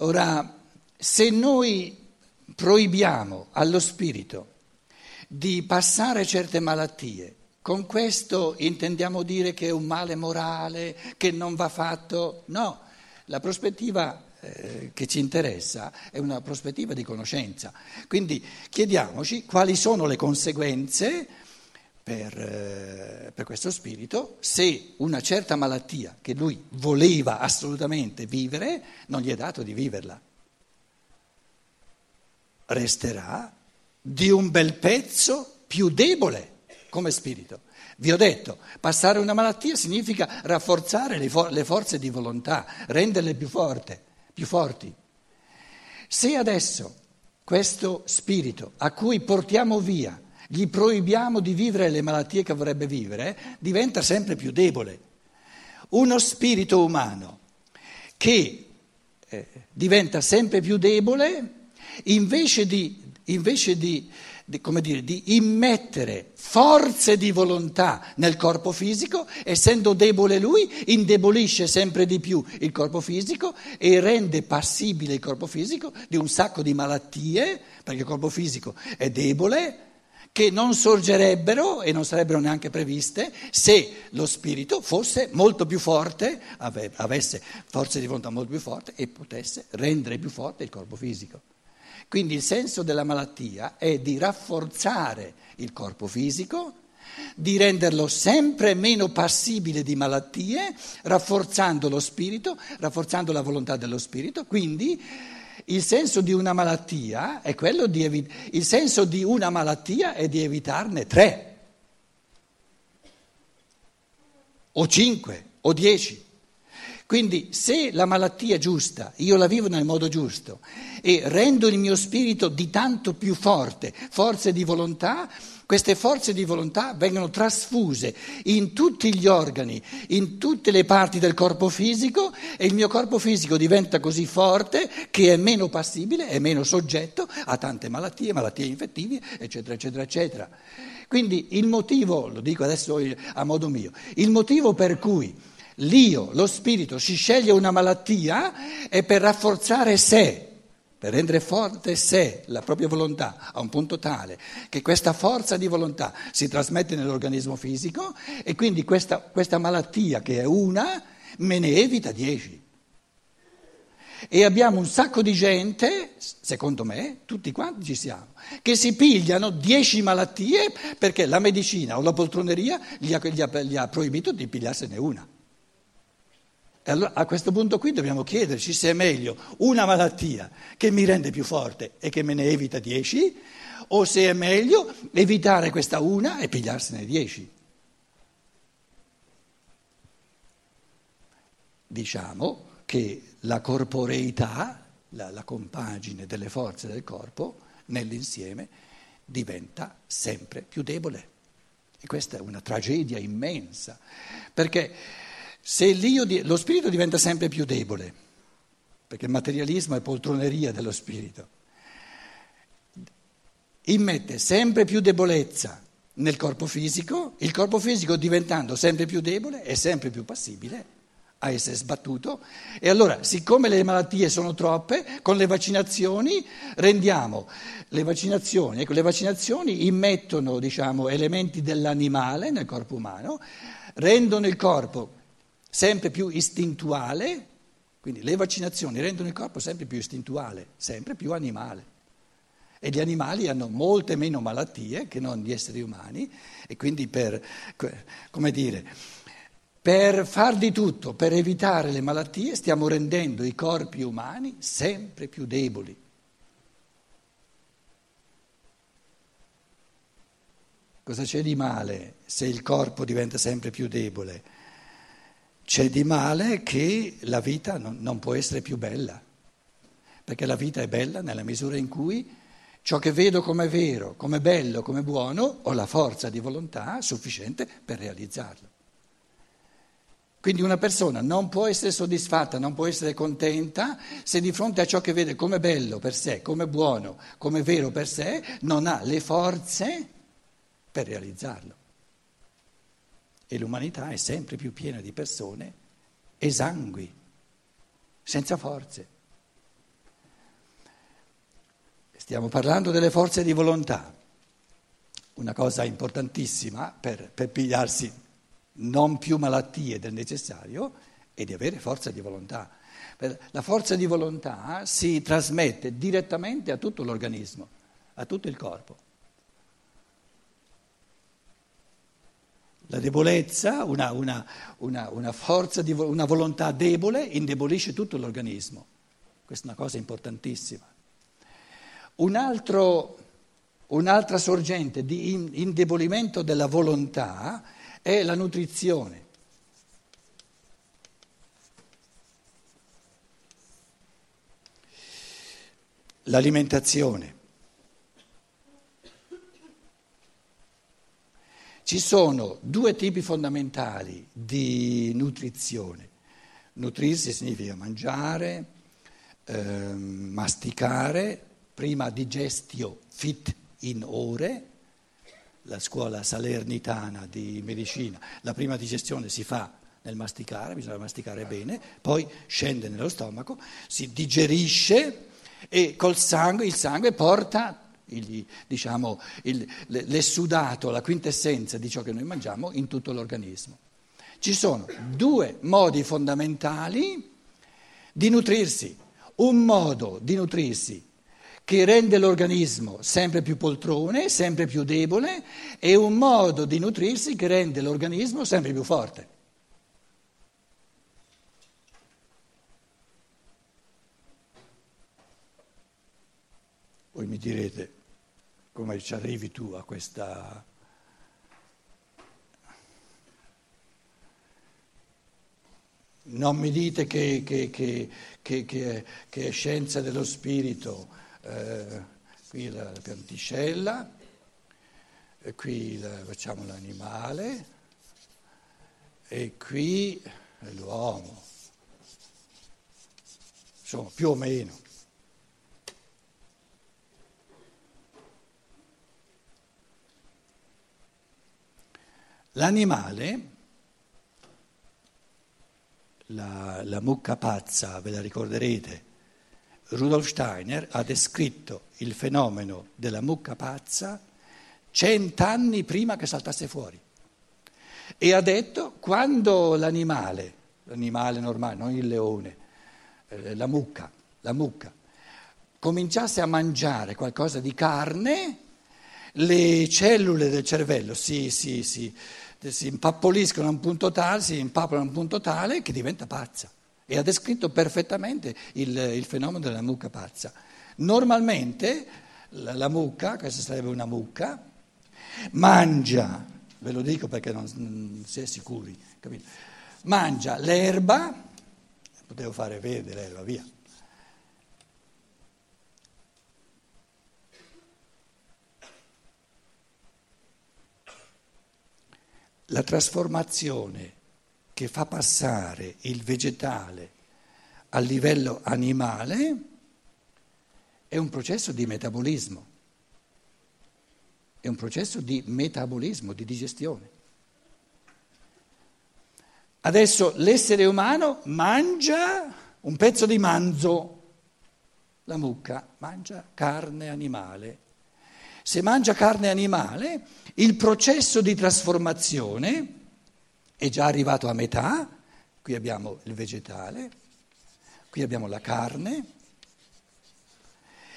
Ora, se noi proibiamo allo spirito di passare certe malattie, con questo intendiamo dire che è un male morale, che non va fatto? No, la prospettiva eh, che ci interessa è una prospettiva di conoscenza. Quindi chiediamoci quali sono le conseguenze per, eh, per questo spirito se una certa malattia che lui voleva assolutamente vivere non gli è dato di viverla. Resterà di un bel pezzo più debole come spirito. Vi ho detto, passare una malattia significa rafforzare le, for- le forze di volontà, renderle più, forte, più forti. Se adesso questo spirito a cui portiamo via, gli proibiamo di vivere le malattie che vorrebbe vivere, diventa sempre più debole. Uno spirito umano che eh, diventa sempre più debole, invece di, invece di di, dire, di immettere forze di volontà nel corpo fisico, essendo debole lui, indebolisce sempre di più il corpo fisico e rende passibile il corpo fisico di un sacco di malattie, perché il corpo fisico è debole, che non sorgerebbero e non sarebbero neanche previste se lo spirito fosse molto più forte, avesse forze di volontà molto più forti e potesse rendere più forte il corpo fisico. Quindi il senso della malattia è di rafforzare il corpo fisico, di renderlo sempre meno passibile di malattie, rafforzando lo spirito, rafforzando la volontà dello spirito. Quindi il senso di una malattia è quello di, evi- il senso di una malattia è di evitarne tre, o cinque, o dieci. Quindi se la malattia è giusta, io la vivo nel modo giusto e rendo il mio spirito di tanto più forte, forze di volontà, queste forze di volontà vengono trasfuse in tutti gli organi, in tutte le parti del corpo fisico e il mio corpo fisico diventa così forte che è meno passibile, è meno soggetto a tante malattie, malattie infettive, eccetera, eccetera, eccetera. Quindi il motivo, lo dico adesso a modo mio, il motivo per cui l'io, lo spirito, si sceglie una malattia è per rafforzare sé, per rendere forte sé, la propria volontà, a un punto tale che questa forza di volontà si trasmette nell'organismo fisico e quindi questa, questa malattia che è una me ne evita dieci. E abbiamo un sacco di gente, secondo me, tutti quanti ci siamo, che si pigliano dieci malattie perché la medicina o la poltroneria gli ha, gli ha, gli ha proibito di pigliarsene una. E allora a questo punto qui dobbiamo chiederci se è meglio una malattia che mi rende più forte e che me ne evita dieci, o se è meglio evitare questa una e pigliarsene dieci. Diciamo che la corporeità, la, la compagine delle forze del corpo, nell'insieme, diventa sempre più debole. E questa è una tragedia immensa, perché l'io, lo spirito diventa sempre più debole, perché il materialismo è poltroneria dello spirito, immette sempre più debolezza nel corpo fisico, il corpo fisico diventando sempre più debole è sempre più passibile a essere sbattuto. E allora siccome le malattie sono troppe con le vaccinazioni rendiamo le vaccinazioni, ecco le vaccinazioni immettono diciamo elementi dell'animale nel corpo umano, rendono il corpo sempre più istintuale, quindi le vaccinazioni rendono il corpo sempre più istintuale, sempre più animale. E gli animali hanno molte meno malattie che non gli esseri umani e quindi per, come dire, per far di tutto, per evitare le malattie, stiamo rendendo i corpi umani sempre più deboli. Cosa c'è di male se il corpo diventa sempre più debole? C'è di male che la vita non, non può essere più bella, perché la vita è bella nella misura in cui ciò che vedo come vero, come bello, come buono, ho la forza di volontà sufficiente per realizzarlo. Quindi una persona non può essere soddisfatta, non può essere contenta se di fronte a ciò che vede come bello per sé, come buono, come vero per sé, non ha le forze per realizzarlo e l'umanità è sempre più piena di persone esangui, senza forze. Stiamo parlando delle forze di volontà, una cosa importantissima per, per pigliarsi non più malattie del necessario è di avere forza di volontà. La forza di volontà si trasmette direttamente a tutto l'organismo, a tutto il corpo. La debolezza, una, una, una, una forza di, una volontà debole indebolisce tutto l'organismo. Questa è una cosa importantissima. Un altro, un'altra sorgente di indebolimento della volontà è la nutrizione. L'alimentazione. Ci sono due tipi fondamentali di nutrizione. Nutrirsi significa mangiare, eh, masticare, prima digestio fit in ore, la scuola salernitana di medicina, la prima digestione si fa nel masticare, bisogna masticare bene, poi scende nello stomaco, si digerisce e col sangue, il sangue porta il, diciamo, il, l'essudato, la quintessenza di ciò che noi mangiamo in tutto l'organismo. Ci sono due modi fondamentali di nutrirsi. Un modo di nutrirsi che rende l'organismo sempre più poltrone, sempre più debole, e un modo di nutrirsi che rende l'organismo sempre più forte. Voi mi direte come ci arrivi tu a questa... Non mi dite che, che, che, che è scienza dello spirito eh, qui la, la pianticella, qui la, facciamo l'animale e qui l'uomo. Insomma, più o meno. L'animale, la, la mucca pazza, ve la ricorderete, Rudolf Steiner ha descritto il fenomeno della mucca pazza cent'anni prima che saltasse fuori. E ha detto quando l'animale, l'animale normale, non il leone, eh, la mucca, la mucca, cominciasse a mangiare qualcosa di carne, le cellule del cervello si, si, si, si impappoliscono a un punto tale, si impappolano a un punto tale che diventa pazza e ha descritto perfettamente il, il fenomeno della mucca pazza. Normalmente la, la, mucca, questa sarebbe una mucca, mangia, ve lo dico perché non, non si è sicuri, capito? mangia l'erba, potevo fare verde l'erba, via. La trasformazione che fa passare il vegetale al livello animale è un processo di metabolismo, è un processo di metabolismo, di digestione. Adesso l'essere umano mangia un pezzo di manzo, la mucca mangia carne animale. Se mangia carne animale, il processo di trasformazione è già arrivato a metà, qui abbiamo il vegetale, qui abbiamo la carne.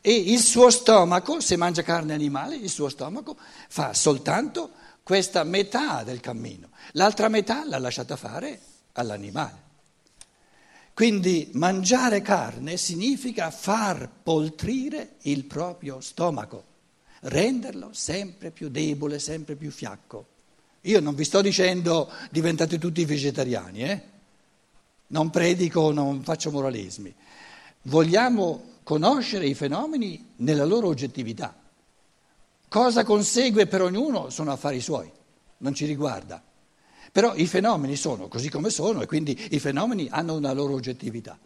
E il suo stomaco, se mangia carne animale, il suo stomaco fa soltanto questa metà del cammino, l'altra metà l'ha lasciata fare all'animale. Quindi mangiare carne significa far poltrire il proprio stomaco, renderlo sempre più debole, sempre più fiacco. Io non vi sto dicendo diventate tutti vegetariani, eh? non predico, non faccio moralismi. Vogliamo conoscere i fenomeni nella loro oggettività. Cosa consegue per ognuno sono affari suoi, non ci riguarda. Però i fenomeni sono così come sono e quindi i fenomeni hanno una loro oggettività.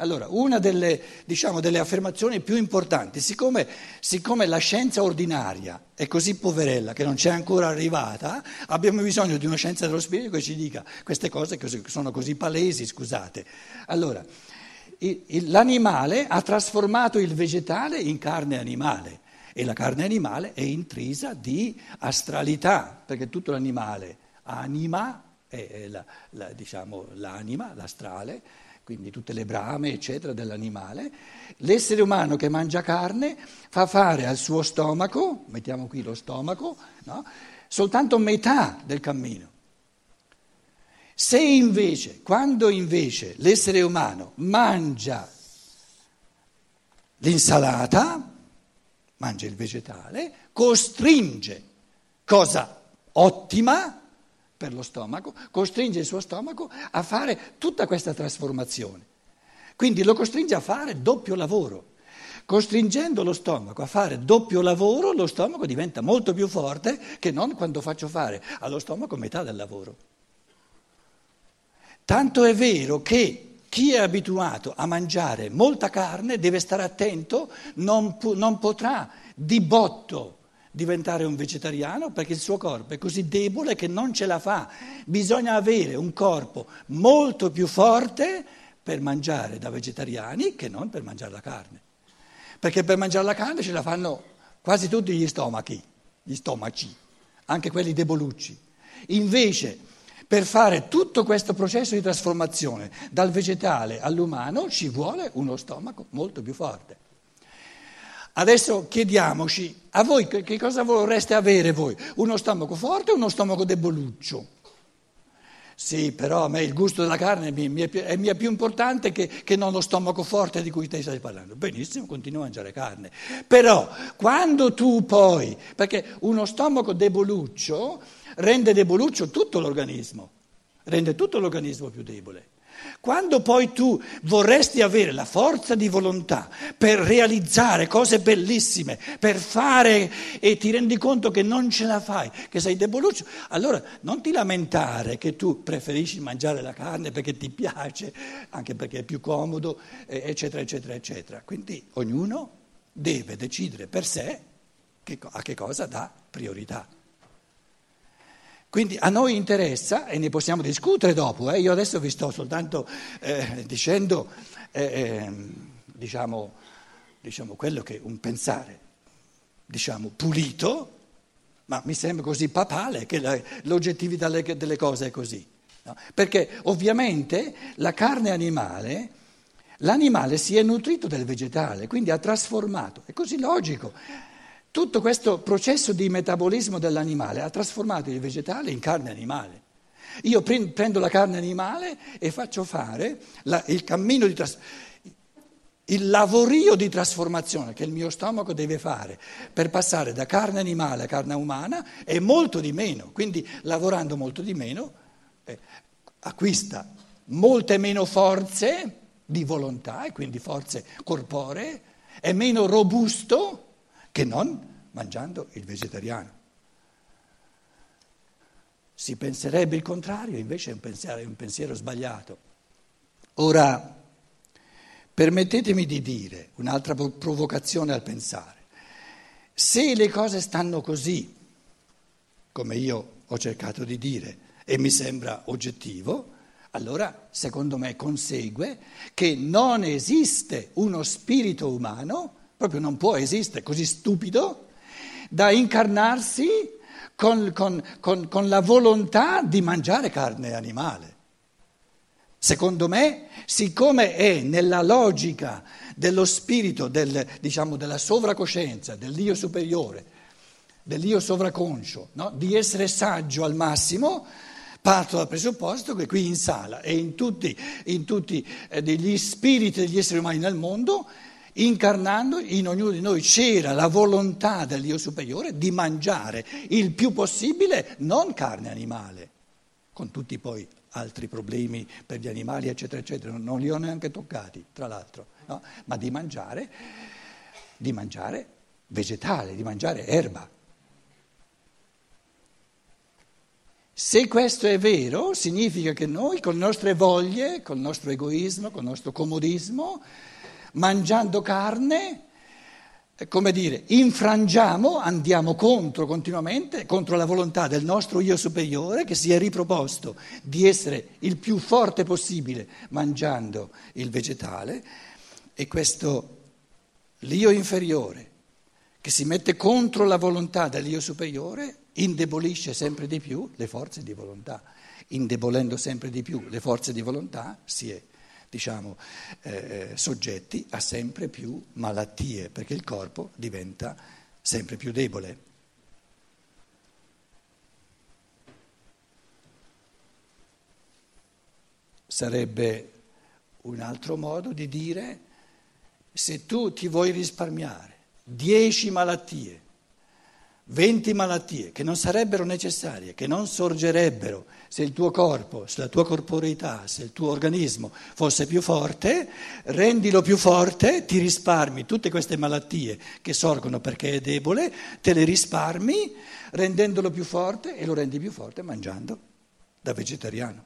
Allora, una delle, diciamo, delle affermazioni più importanti, siccome, siccome, la scienza ordinaria è così poverella che non c'è ancora arrivata, abbiamo bisogno di una scienza dello spirito che ci dica queste cose che sono così palesi, scusate. Allora, l'animale ha trasformato il vegetale in carne animale e la carne animale è intrisa di astralità, perché tutto l'animale anima, è la, la, diciamo, l'anima, l'astrale, quindi tutte le brame, eccetera, dell'animale. L'essere umano che mangia carne fa fare al suo stomaco, mettiamo qui lo stomaco, no? soltanto metà del cammino. Se invece, quando invece l'essere umano mangia l'insalata, mangia il vegetale, costringe, cosa ottima, per lo stomaco, costringe il suo stomaco a fare tutta questa trasformazione. Quindi lo costringe a fare doppio lavoro. Costringendo lo stomaco a fare doppio lavoro, lo stomaco diventa molto più forte che non quando faccio fare allo stomaco metà del lavoro. Tanto è vero che chi è abituato a mangiare molta carne deve stare attento, non, non potrà di botto diventare un vegetariano perché il suo corpo è così debole che non ce la fa. Bisogna avere un corpo molto più forte per mangiare da vegetariani che non per mangiare la carne. Perché per mangiare la carne ce la fanno quasi tutti gli stomachi, gli stomaci, anche quelli debolucci. Invece, per fare tutto questo processo di trasformazione dal vegetale all'umano ci vuole uno stomaco molto più forte. Adesso chiediamoci, a voi che cosa vorreste avere voi? Uno stomaco forte o uno stomaco deboluccio? Sì, però a me il gusto della carne mi, mi è, più, è, mi è, più importante che, che, non lo stomaco forte di cui te stai parlando. Benissimo, continua a mangiare carne. Però quando tu poi, perché uno stomaco deboluccio rende deboluccio tutto l'organismo, rende tutto l'organismo più debole. Quando poi tu vorresti avere la forza di volontà per realizzare cose bellissime, per fare e ti rendi conto che non ce la fai, che sei deboluccio, allora non ti lamentare che tu preferisci mangiare la carne perché ti piace, anche perché è più comodo, eccetera, eccetera, eccetera. Quindi ognuno deve decidere per sé a che cosa dà priorità. Quindi a noi interessa, e ne possiamo discutere dopo, eh, io adesso vi sto soltanto eh, dicendo eh, ehm, diciamo, diciamo, quello che un pensare diciamo, pulito, ma mi sembra così papale che la, l'oggettività delle cose è così. No? Perché ovviamente la carne animale, l'animale si è nutrito del vegetale, quindi ha trasformato, è così logico. Tutto questo processo di metabolismo dell'animale ha trasformato il vegetale in carne animale. Io prendo la carne animale e faccio fare la, il cammino di trasformazione il lavorio di trasformazione che il mio stomaco deve fare per passare da carne animale a carne umana è molto di meno, quindi lavorando molto di meno eh, acquista molte meno forze di volontà e quindi forze corporee, è meno robusto che non mangiando il vegetariano. Si penserebbe il contrario, invece è un pensiero, è un pensiero sbagliato. Ora, permettetemi di dire un'altra provocazione al pensare. Se le cose stanno così, come io ho cercato di dire, e mi sembra oggettivo, allora secondo me consegue che non esiste uno spirito umano proprio non può esistere, così stupido, da incarnarsi con, con, con, con la volontà di mangiare carne animale. Secondo me, siccome è nella logica dello spirito, del, diciamo, della sovracoscienza, dell'io superiore, dell'io sovraconscio, no? di essere saggio al massimo, parto dal presupposto che qui in sala e in tutti, in tutti eh, gli spiriti degli esseri umani nel mondo incarnando in ognuno di noi c'era la volontà dell'io superiore di mangiare il più possibile non carne animale, con tutti poi altri problemi per gli animali, eccetera, eccetera, non li ho neanche toccati, tra l'altro, no? ma di mangiare, di mangiare vegetale, di mangiare erba. Se questo è vero, significa che noi con le nostre voglie, con il nostro egoismo, con il nostro comodismo, mangiando carne, come dire, infrangiamo, andiamo contro continuamente, contro la volontà del nostro io superiore che si è riproposto di essere il più forte possibile mangiando il vegetale e questo l'io inferiore che si mette contro la volontà dell'io superiore indebolisce sempre di più le forze di volontà. Indebolendo sempre di più le forze di volontà si è diciamo, eh, soggetti a sempre più malattie, perché il corpo diventa sempre più debole. Sarebbe un altro modo di dire se tu ti vuoi risparmiare dieci malattie 20 malattie che non sarebbero necessarie, che non sorgerebbero se il tuo corpo, se la tua corporeità, se il tuo organismo fosse più forte, rendilo più forte, ti risparmi tutte queste malattie che sorgono perché è debole, te le risparmi rendendolo più forte e lo rendi più forte mangiando da vegetariano.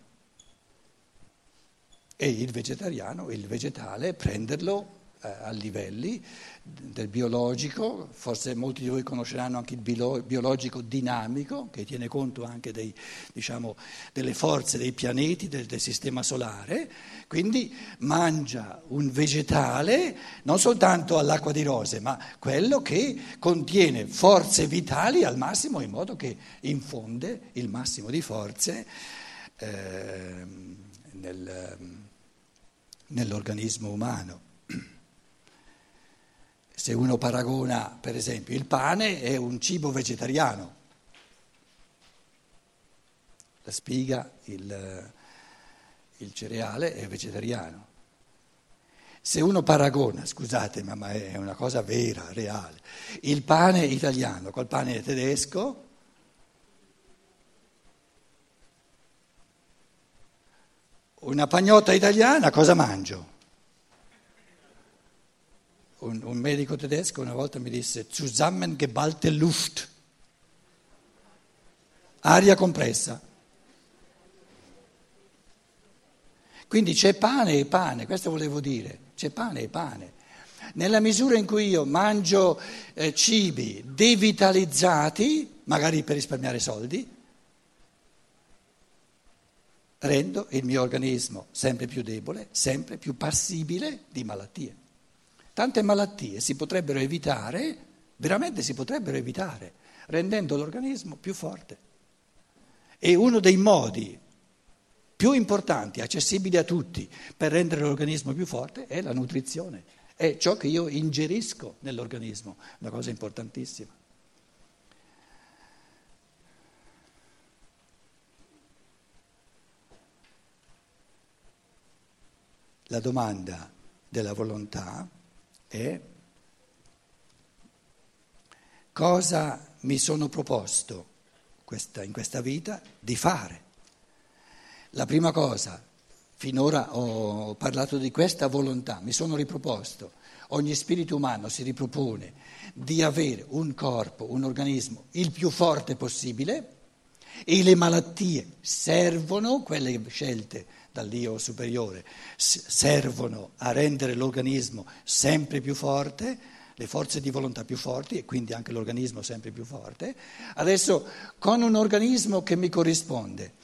E il vegetariano, il vegetale, prenderlo a livelli del biologico, forse molti di voi conosceranno anche il biologico dinamico, che tiene conto anche dei, diciamo, delle forze dei pianeti del, del, sistema solare, quindi mangia un vegetale non soltanto all'acqua di rose, ma quello che contiene forze vitali al massimo, in modo che infonde il massimo di forze eh, nel, nell'organismo umano. Se uno paragona, per esempio, il pane è un cibo vegetariano, la spiga, il, il cereale è vegetariano. Se uno paragona, scusate, ma è una cosa vera, reale, il pane italiano col pane tedesco, una pagnotta italiana cosa mangio? Un, un medico tedesco una volta mi disse zusammengeballte Luft, aria compressa. Quindi c'è pane e pane, questo volevo dire, c'è pane e pane. Nella misura in cui io mangio eh, cibi devitalizzati, magari per risparmiare soldi, rendo il mio organismo sempre più debole, sempre più passibile di malattie. Tante malattie si potrebbero evitare, veramente si potrebbero evitare, rendendo l'organismo più forte. E uno dei modi più importanti, accessibili a tutti, per rendere l'organismo più forte è la nutrizione, è ciò che io ingerisco nell'organismo, una cosa importantissima. La domanda della volontà è cosa mi sono proposto in questa vita di fare. La prima cosa, finora ho parlato di questa volontà, mi sono riproposto, ogni spirito umano si ripropone di avere un corpo, un organismo il più forte possibile e le malattie servono, quelle scelte dall'io superiore, servono a rendere l'organismo sempre più forte, le forze di volontà più forti e quindi anche l'organismo sempre più forte. Adesso con un organismo che mi corrisponde,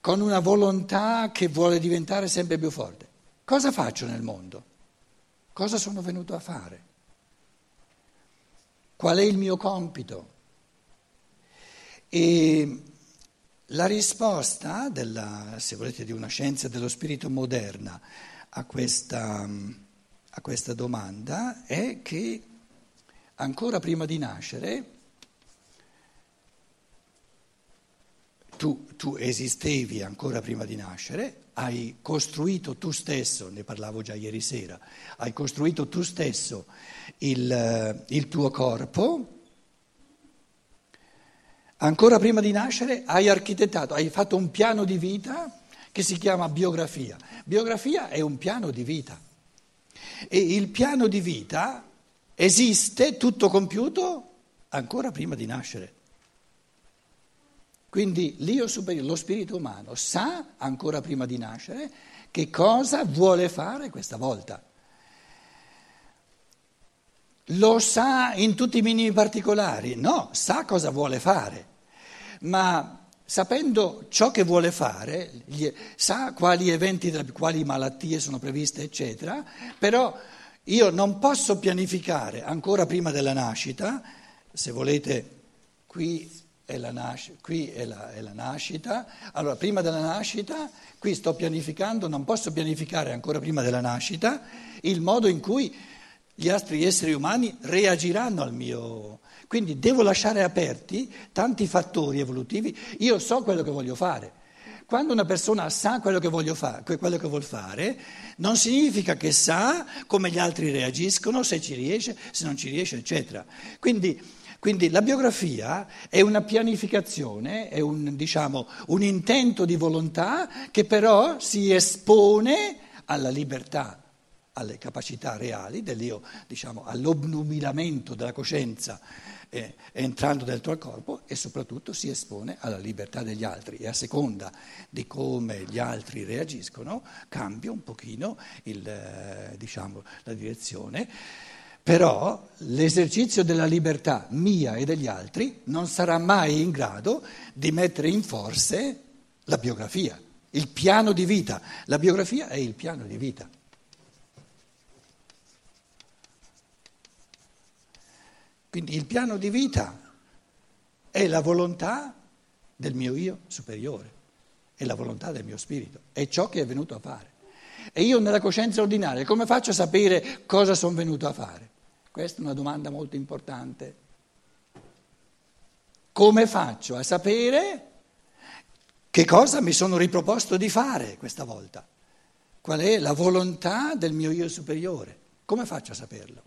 con una volontà che vuole diventare sempre più forte, cosa faccio nel mondo? Cosa sono venuto a fare? Qual è il mio compito? E la risposta, della, se volete, di una scienza dello spirito moderna a questa, a questa domanda è che ancora prima di nascere tu, tu, esistevi ancora prima di nascere, hai costruito tu stesso, ne parlavo già ieri sera, hai costruito tu stesso il, il tuo corpo Ancora prima di nascere hai architettato, hai fatto un piano di vita che si chiama biografia. Biografia è un piano di vita e il piano di vita esiste tutto compiuto ancora prima di nascere. Quindi l'io superiore, lo spirito umano, sa ancora prima di nascere che cosa vuole fare questa volta. Lo sa in tutti i minimi particolari, no, sa cosa vuole fare, ma sapendo ciò che vuole fare, sa quali eventi, quali malattie sono previste, eccetera, però io non posso pianificare ancora prima della nascita, se volete, qui è la, nas- qui è la, è la nascita, allora prima della nascita, qui sto pianificando, non posso pianificare ancora prima della nascita il modo in cui gli altri esseri umani reagiranno al mio... Quindi devo lasciare aperti tanti fattori evolutivi, io so quello che voglio fare. Quando una persona sa quello che, fa- quello che vuol fare, non significa che sa come gli altri reagiscono, se ci riesce, se non ci riesce, eccetera. Quindi, quindi la biografia è una pianificazione, è un, diciamo, un intento di volontà che però si espone alla libertà alle capacità reali dell'io, diciamo, all'obnubilamento della coscienza eh, entrando dentro al corpo e soprattutto si espone alla libertà degli altri e a seconda di come gli altri reagiscono cambia un pochino il, eh, diciamo, la direzione. Però l'esercizio della libertà mia e degli altri non sarà mai in grado di mettere in forse la biografia, il piano di vita. La biografia è il piano di vita. Quindi il piano di vita è la volontà del mio io superiore, è la volontà del mio spirito, è ciò che è venuto a fare. E io nella coscienza ordinaria come faccio a sapere cosa sono venuto a fare? Questa è una domanda molto importante. Come faccio a sapere che cosa mi sono riproposto di fare questa volta? Qual è la volontà del mio io superiore? Come faccio a saperlo?